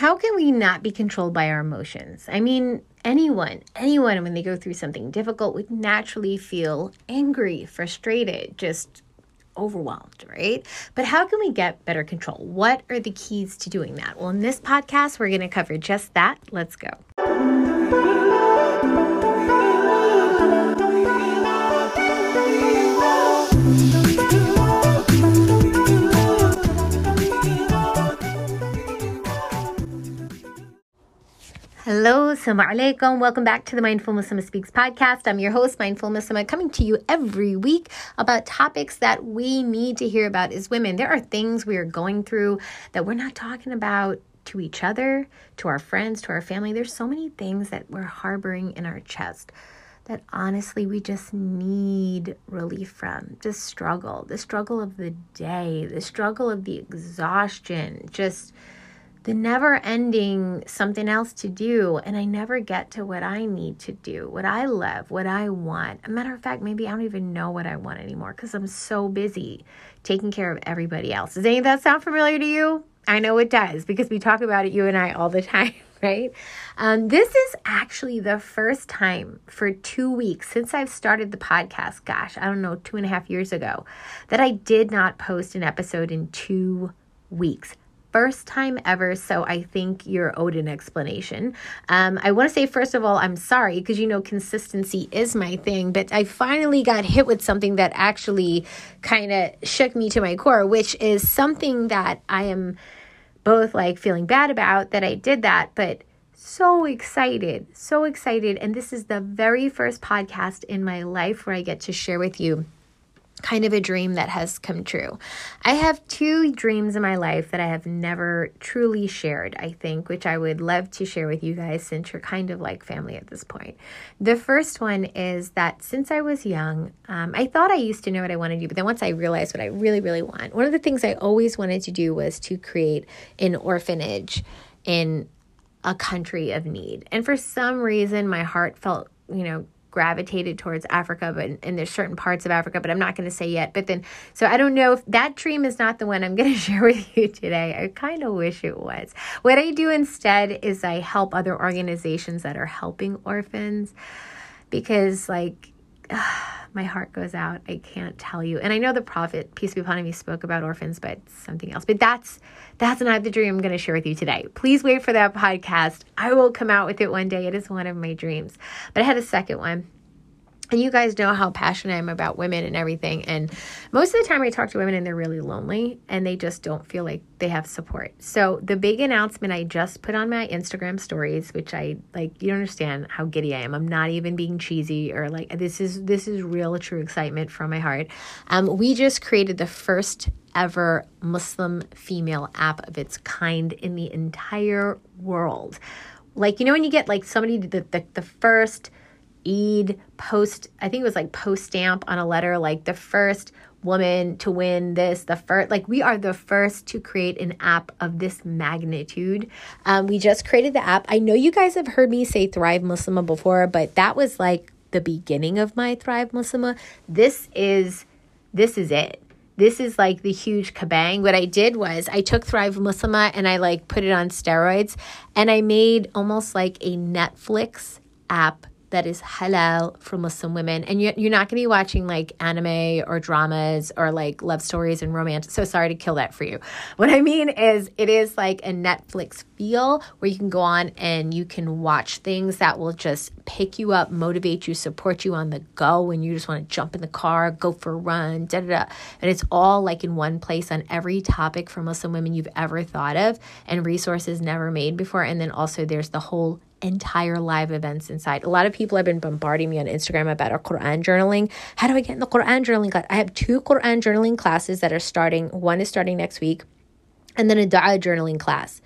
how can we not be controlled by our emotions? I mean, anyone, anyone, when they go through something difficult, would naturally feel angry, frustrated, just overwhelmed, right? But how can we get better control? What are the keys to doing that? Well, in this podcast, we're going to cover just that. Let's go. Hello, Assalamu alaikum. Welcome back to the Mindful Muslim Speaks podcast. I'm your host, Mindful Muslim, coming to you every week about topics that we need to hear about as women. There are things we are going through that we're not talking about to each other, to our friends, to our family. There's so many things that we're harboring in our chest that honestly we just need relief from. The struggle, the struggle of the day, the struggle of the exhaustion, just the never ending something else to do, and I never get to what I need to do, what I love, what I want. A matter of fact, maybe I don't even know what I want anymore because I'm so busy taking care of everybody else. Does any of that sound familiar to you? I know it does because we talk about it, you and I, all the time, right? Um, this is actually the first time for two weeks since I've started the podcast, gosh, I don't know, two and a half years ago, that I did not post an episode in two weeks first time ever, so I think you're owed an explanation. Um, I want to say, first of all, I'm sorry because you know consistency is my thing, but I finally got hit with something that actually kind of shook me to my core, which is something that I am both like feeling bad about that I did that, but so excited, so excited. And this is the very first podcast in my life where I get to share with you kind of a dream that has come true. I have two dreams in my life that I have never truly shared, I think, which I would love to share with you guys since you're kind of like family at this point. The first one is that since I was young, um, I thought I used to know what I wanted to do, but then once I realized what I really, really want, one of the things I always wanted to do was to create an orphanage in a country of need. And for some reason, my heart felt, you know, gravitated towards Africa, but and there's certain parts of Africa, but I'm not going to say yet. But then, so I don't know if that dream is not the one I'm going to share with you today. I kind of wish it was. What I do instead is I help other organizations that are helping orphans because, like, my heart goes out. I can't tell you. And I know the prophet, peace be upon him, he spoke about orphans, but something else. But that's that's not the dream I'm going to share with you today. Please wait for that podcast. I will come out with it one day. It is one of my dreams. But I had a second one and you guys know how passionate I am about women and everything. And most of the time, I talk to women and they're really lonely and they just don't feel like they have support. So, the big announcement I just put on my Instagram stories, which I like, you understand how giddy I am. I'm not even being cheesy or like this is this is real true excitement from my heart. Um, we just created the first ever Muslim female app of its kind in the entire world. Like, you know, when you get like somebody the, the, the first Eid post, I think it was like post stamp on a letter, like the first woman to win this, the first, like we are the first to create an app of this magnitude. Um, we just created the app. I know you guys have heard me say Thrive Muslimah before, but that was like the beginning of my Thrive Muslimah. This is, this is it this is like the huge kabang. What I did was I took Thrive Muslimah and I like put it on steroids and I made almost like a Netflix app that is halal for Muslim women. And you're, you're not going to be watching like anime or dramas or like love stories and romance. So sorry to kill that for you. What I mean is, it is like a Netflix feel where you can go on and you can watch things that will just pick you up, motivate you, support you on the go when you just want to jump in the car, go for a run, da da da. And it's all like in one place on every topic for Muslim women you've ever thought of and resources never made before. And then also there's the whole entire live events inside. A lot of people have been bombarding me on Instagram about our Quran journaling. How do I get in the Quran journaling class? I have two Quran journaling classes that are starting. One is starting next week, and then a Dua journaling class.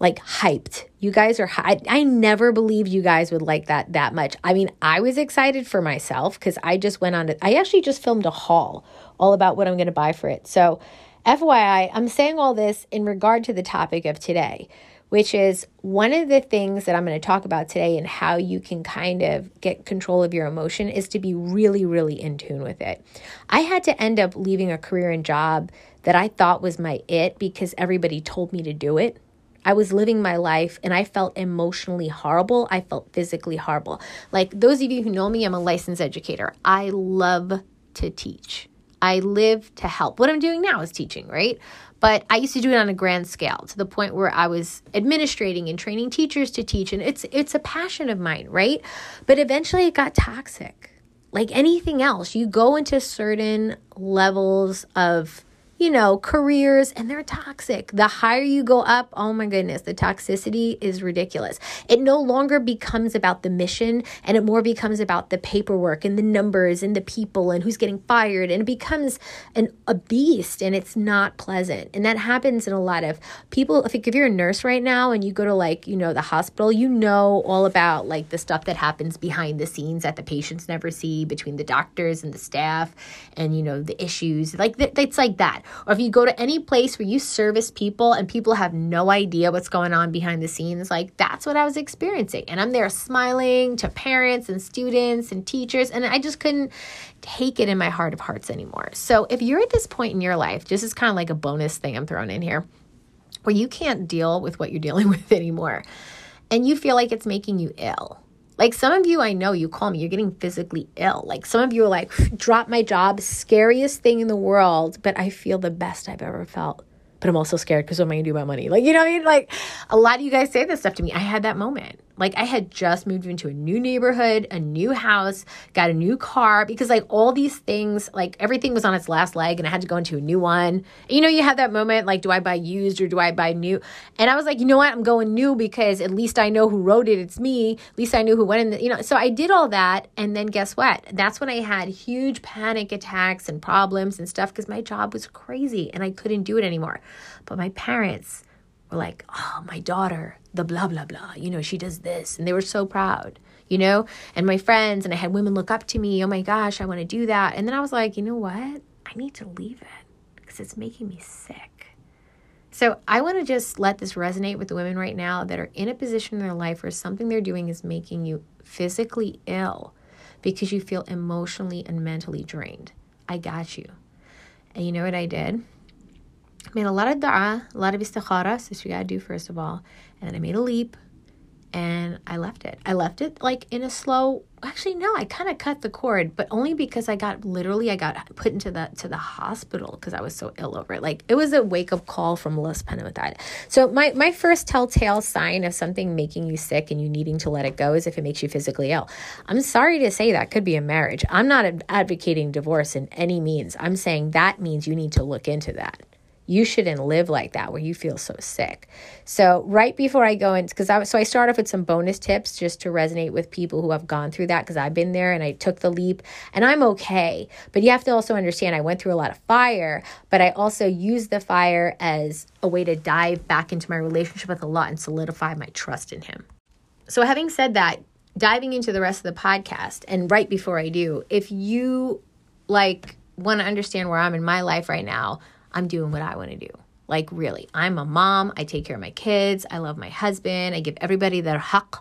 Like hyped. You guys are I, I never believed you guys would like that that much. I mean, I was excited for myself because I just went on it. I actually just filmed a haul all about what I'm going to buy for it. So, FYI, I'm saying all this in regard to the topic of today which is one of the things that I'm going to talk about today and how you can kind of get control of your emotion is to be really, really in tune with it. I had to end up leaving a career and job that I thought was my it because everybody told me to do it. I was living my life and I felt emotionally horrible. I felt physically horrible. Like those of you who know me, I'm a licensed educator. I love to teach. I live to help. What I'm doing now is teaching, right? But I used to do it on a grand scale to the point where I was administrating and training teachers to teach and it's it's a passion of mine, right? But eventually it got toxic. Like anything else, you go into certain levels of you know, careers and they're toxic. The higher you go up, oh my goodness, the toxicity is ridiculous. It no longer becomes about the mission and it more becomes about the paperwork and the numbers and the people and who's getting fired and it becomes an a beast and it's not pleasant. And that happens in a lot of people. I think if you're a nurse right now and you go to like, you know, the hospital, you know all about like the stuff that happens behind the scenes that the patients never see between the doctors and the staff and you know the issues. Like it's like that or if you go to any place where you service people and people have no idea what's going on behind the scenes, like that's what I was experiencing. And I'm there smiling to parents and students and teachers, and I just couldn't take it in my heart of hearts anymore. So if you're at this point in your life, this is kind of like a bonus thing I'm throwing in here, where you can't deal with what you're dealing with anymore, and you feel like it's making you ill like some of you, I know you call me, you're getting physically ill. Like some of you are like, drop my job, scariest thing in the world, but I feel the best I've ever felt but I'm also scared because what am I gonna do about money? Like, you know what I mean? Like, a lot of you guys say this stuff to me. I had that moment. Like, I had just moved into a new neighborhood, a new house, got a new car because, like, all these things, like, everything was on its last leg and I had to go into a new one. You know, you have that moment, like, do I buy used or do I buy new? And I was like, you know what? I'm going new because at least I know who wrote it. It's me. At least I knew who went in, the, you know. So I did all that. And then guess what? That's when I had huge panic attacks and problems and stuff because my job was crazy and I couldn't do it anymore. But my parents were like, oh, my daughter, the blah, blah, blah, you know, she does this. And they were so proud, you know? And my friends, and I had women look up to me, oh my gosh, I want to do that. And then I was like, you know what? I need to leave it because it's making me sick. So I want to just let this resonate with the women right now that are in a position in their life where something they're doing is making you physically ill because you feel emotionally and mentally drained. I got you. And you know what I did? Made a lot of dua, a lot of istikhara, so you gotta do first of all. And then I made a leap and I left it. I left it like in a slow actually no, I kind of cut the cord, but only because I got literally I got put into the to the hospital because I was so ill over it. Like it was a wake up call from Los Penamidad. So my my first telltale sign of something making you sick and you needing to let it go is if it makes you physically ill. I'm sorry to say that could be a marriage. I'm not advocating divorce in any means. I'm saying that means you need to look into that you shouldn't live like that where you feel so sick. So right before I go in, because I so I start off with some bonus tips just to resonate with people who have gone through that because I've been there and I took the leap and I'm okay. But you have to also understand I went through a lot of fire, but I also used the fire as a way to dive back into my relationship with Allah and solidify my trust in Him. So having said that, diving into the rest of the podcast and right before I do, if you like want to understand where I'm in my life right now, I'm doing what I want to do. Like, really, I'm a mom. I take care of my kids. I love my husband. I give everybody their haqq.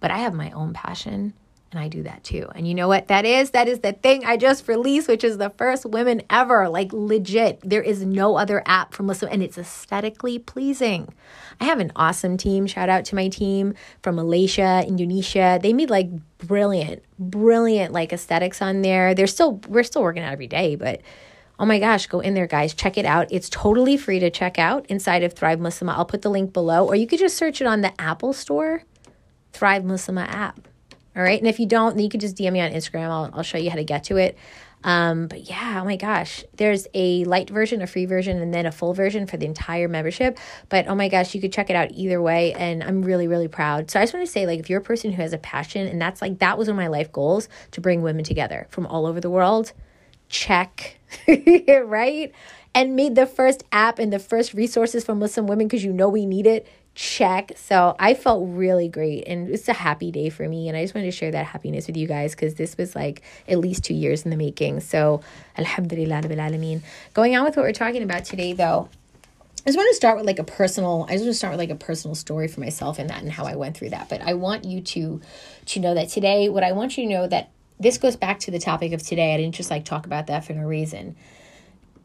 But I have my own passion and I do that too. And you know what that is? That is the thing I just released, which is the first women ever. Like, legit. There is no other app for Muslim and it's aesthetically pleasing. I have an awesome team. Shout out to my team from Malaysia, Indonesia. They made like brilliant, brilliant like aesthetics on there. They're still, we're still working out every day, but Oh my gosh, go in there, guys. Check it out. It's totally free to check out inside of Thrive Muslima. I'll put the link below, or you could just search it on the Apple Store, Thrive Muslima app. All right. And if you don't, then you could just DM me on Instagram. I'll, I'll show you how to get to it. Um, but yeah, oh my gosh, there's a light version, a free version, and then a full version for the entire membership. But oh my gosh, you could check it out either way. And I'm really, really proud. So I just want to say, like, if you're a person who has a passion, and that's like, that was one of my life goals to bring women together from all over the world check, right? And made the first app and the first resources for Muslim women because you know we need it. Check. So I felt really great and it's a happy day for me. And I just wanted to share that happiness with you guys because this was like at least two years in the making. So Alhamdulillah. Going on with what we're talking about today though, I just want to start with like a personal I just want to start with like a personal story for myself and that and how I went through that. But I want you to to know that today what I want you to know that this goes back to the topic of today. I didn't just like talk about that for no reason.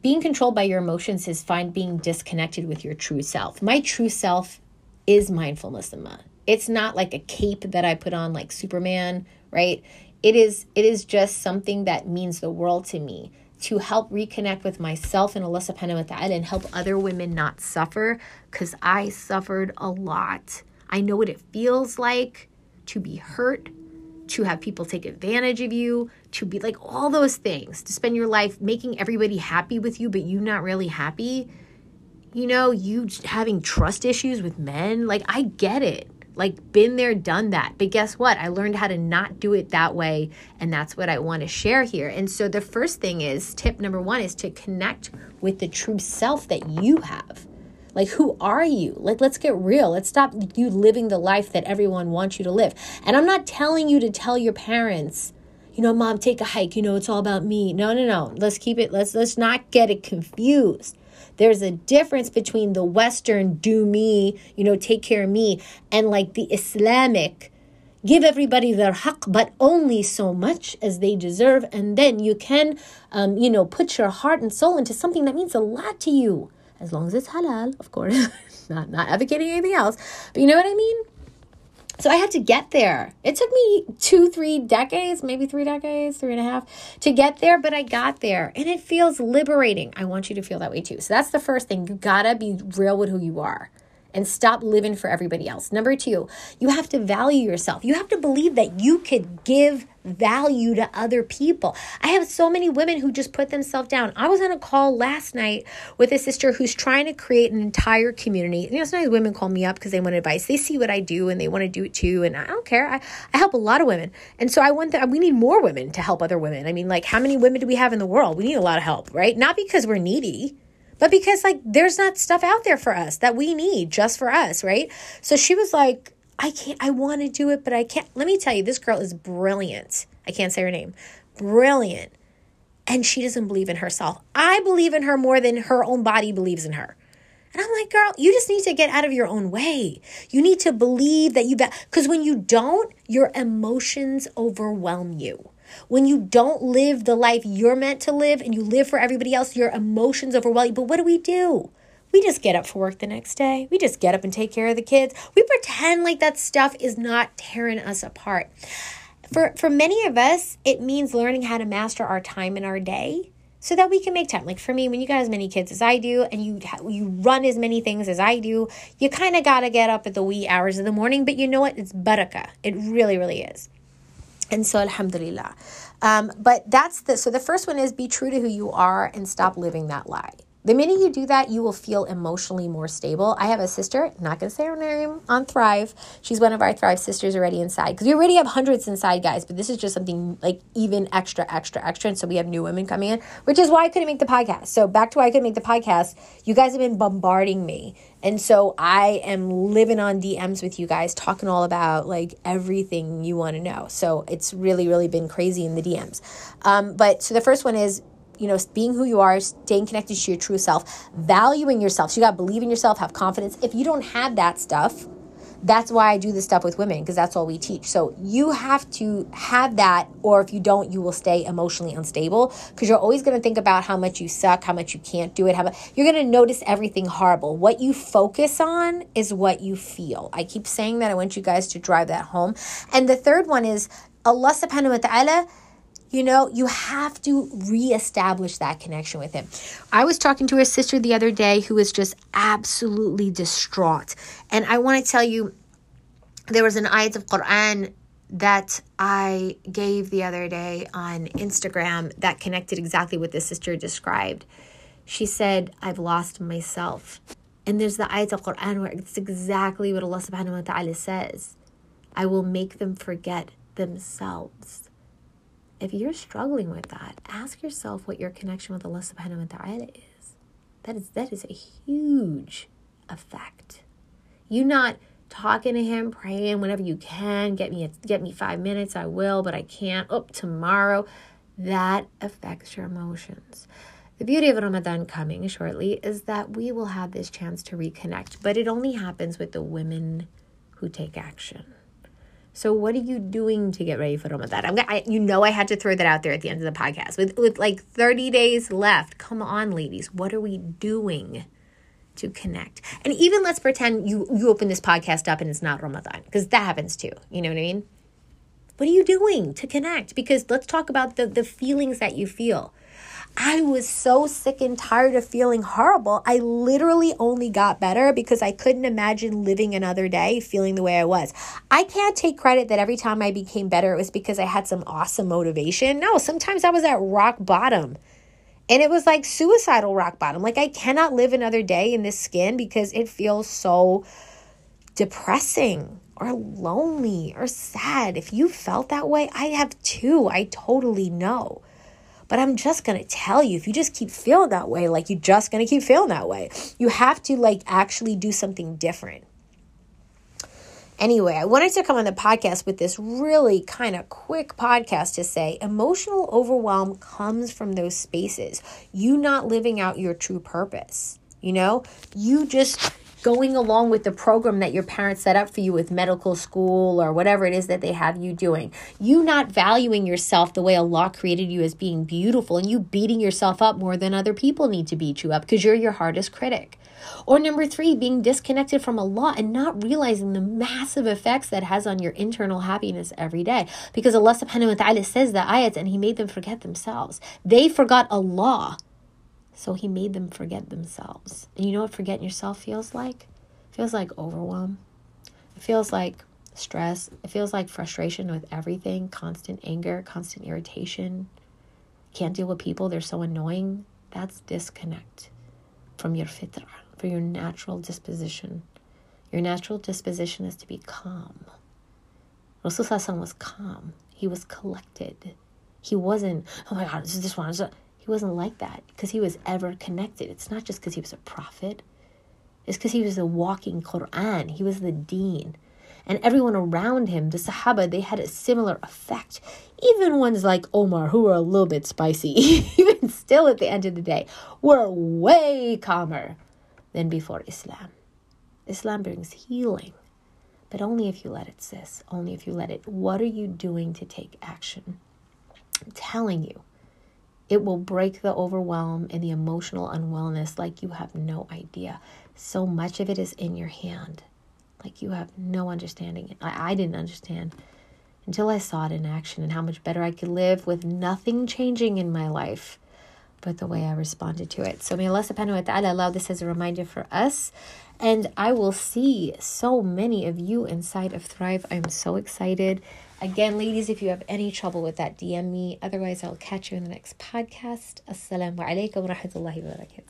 Being controlled by your emotions is fine being disconnected with your true self. My true self is mindful Muslimah. It's not like a cape that I put on like Superman, right? It is it is just something that means the world to me to help reconnect with myself and Allah subhanahu wa ta'ala and help other women not suffer because I suffered a lot. I know what it feels like to be hurt, to have people take advantage of you, to be like all those things, to spend your life making everybody happy with you, but you not really happy. You know, you having trust issues with men. Like, I get it. Like, been there, done that. But guess what? I learned how to not do it that way. And that's what I want to share here. And so, the first thing is tip number one is to connect with the true self that you have. Like, who are you? Like, let's get real. Let's stop you living the life that everyone wants you to live. And I'm not telling you to tell your parents, you know, mom, take a hike. You know, it's all about me. No, no, no. Let's keep it, let's let's not get it confused. There's a difference between the Western do me, you know, take care of me, and like the Islamic give everybody their haqq, but only so much as they deserve. And then you can, um, you know, put your heart and soul into something that means a lot to you as long as it's halal, of course. not not advocating anything else, but you know what I mean. So I had to get there. It took me two, three decades, maybe three decades, three and a half to get there, but I got there and it feels liberating. I want you to feel that way too. So that's the first thing. You gotta be real with who you are and stop living for everybody else. Number two, you have to value yourself. You have to believe that you could give value to other people. I have so many women who just put themselves down. I was on a call last night with a sister who's trying to create an entire community. You know, sometimes women call me up because they want advice. They see what I do and they want to do it too. And I don't care. I, I help a lot of women. And so I want that we need more women to help other women. I mean, like how many women do we have in the world? We need a lot of help, right? Not because we're needy but because like there's not stuff out there for us that we need just for us, right? So she was like, I can't, I want to do it, but I can't. Let me tell you, this girl is brilliant. I can't say her name. Brilliant. And she doesn't believe in herself. I believe in her more than her own body believes in her. And I'm like, girl, you just need to get out of your own way. You need to believe that you, got because when you don't, your emotions overwhelm you. When you don't live the life you're meant to live and you live for everybody else, your emotions overwhelm you. But what do we do? We just get up for work the next day. We just get up and take care of the kids. We pretend like that stuff is not tearing us apart. For for many of us, it means learning how to master our time in our day so that we can make time. Like for me, when you got as many kids as I do, and you you run as many things as I do, you kind of got to get up at the wee hours of the morning. But you know what? It's barakah. It really, really is. And so, alhamdulillah. Um, but that's the so the first one is be true to who you are and stop living that lie. The minute you do that, you will feel emotionally more stable. I have a sister, not to say her name, on Thrive. She's one of our Thrive sisters already inside because we already have hundreds inside, guys, but this is just something like even extra, extra, extra. And so we have new women coming in, which is why I couldn't make the podcast. So back to why I couldn't make the podcast, you guys have been bombarding me. And so I am living on DMs with you guys, talking all about like everything you want to know. So it's really, really been crazy in the DMs. Um, but so the first one is you know, being who you are, staying connected to your true self, valuing yourself. So you got to believe in yourself, have confidence. If you don't have that stuff, that's why I do this stuff with women because that's all we teach. So you have to have that, or if you don't, you will stay emotionally unstable because you're always going to think about how much you suck, how much you can't do it. How much, you're going to notice everything horrible. What you focus on is what you feel. I keep saying that. I want you guys to drive that home. And the third one is Allah subhanahu wa ta'ala you know, you have to reestablish that connection with him. I was talking to a sister the other day who was just absolutely distraught. And I want to tell you, there was an ayat of Quran that I gave the other day on Instagram that connected exactly what this sister described. She said, I've lost myself. And there's the ayat of Quran where it's exactly what Allah subhanahu wa ta'ala says. I will make them forget themselves. If you're struggling with that, ask yourself what your connection with Allah subhanahu wa ta'ala is. That is that is a huge effect. You not talking to him, praying whenever you can, get me get me 5 minutes, I will, but I can't. Oh, tomorrow. That affects your emotions. The beauty of Ramadan coming shortly is that we will have this chance to reconnect, but it only happens with the women who take action. So what are you doing to get ready for Ramadan? I'm I, you know I had to throw that out there at the end of the podcast with with like 30 days left. Come on, ladies, what are we doing to connect. And even let's pretend you you open this podcast up and it's not Ramadan because that happens too. You know what I mean? What are you doing to connect? Because let's talk about the the feelings that you feel. I was so sick and tired of feeling horrible. I literally only got better because I couldn't imagine living another day feeling the way I was. I can't take credit that every time I became better, it was because I had some awesome motivation. No, sometimes I was at rock bottom. And it was like suicidal rock bottom. Like, I cannot live another day in this skin because it feels so depressing or lonely or sad. If you felt that way, I have too. I totally know. But I'm just going to tell you if you just keep feeling that way, like you're just going to keep feeling that way. You have to like actually do something different. Anyway, I wanted to come on the podcast with this really kind of quick podcast to say emotional overwhelm comes from those spaces. You not living out your true purpose. You know, you just going along with the program that your parents set up for you with medical school or whatever it is that they have you doing. You not valuing yourself the way Allah created you as being beautiful and you beating yourself up more than other people need to beat you up because you're your hardest critic. Or number three, being disconnected from Allah and not realizing the massive effects that has on your internal happiness every day. Because Allah subhanahu wa ta'ala says the ayats and He made them forget themselves. They forgot Allah so he made them forget themselves. And you know what forgetting yourself feels like? It feels like overwhelm. It feels like stress. It feels like frustration with everything, constant anger, constant irritation. Can't deal with people, they're so annoying. That's disconnect from your fitra, from your natural disposition. Your natural disposition is to be calm. Rasulullah was calm. He was collected. He wasn't, oh my God, this is this one. He wasn't like that because he was ever connected. It's not just because he was a prophet, it's because he was a walking Quran. He was the deen. And everyone around him, the Sahaba, they had a similar effect. Even ones like Omar, who were a little bit spicy, even still at the end of the day, were way calmer than before Islam. Islam brings healing, but only if you let it, sis. Only if you let it. What are you doing to take action? I'm telling you, it will break the overwhelm and the emotional unwellness like you have no idea. So much of it is in your hand. Like you have no understanding. I, I didn't understand until I saw it in action and how much better I could live with nothing changing in my life but the way I responded to it. So may Allah subhanahu wa ta'ala allow this as a reminder for us. And I will see so many of you inside of Thrive. I'm so excited. Again, ladies, if you have any trouble with that, DM me. Otherwise, I'll catch you in the next podcast. Assalamu alaikum wa rahmatullahi wa barakatuh.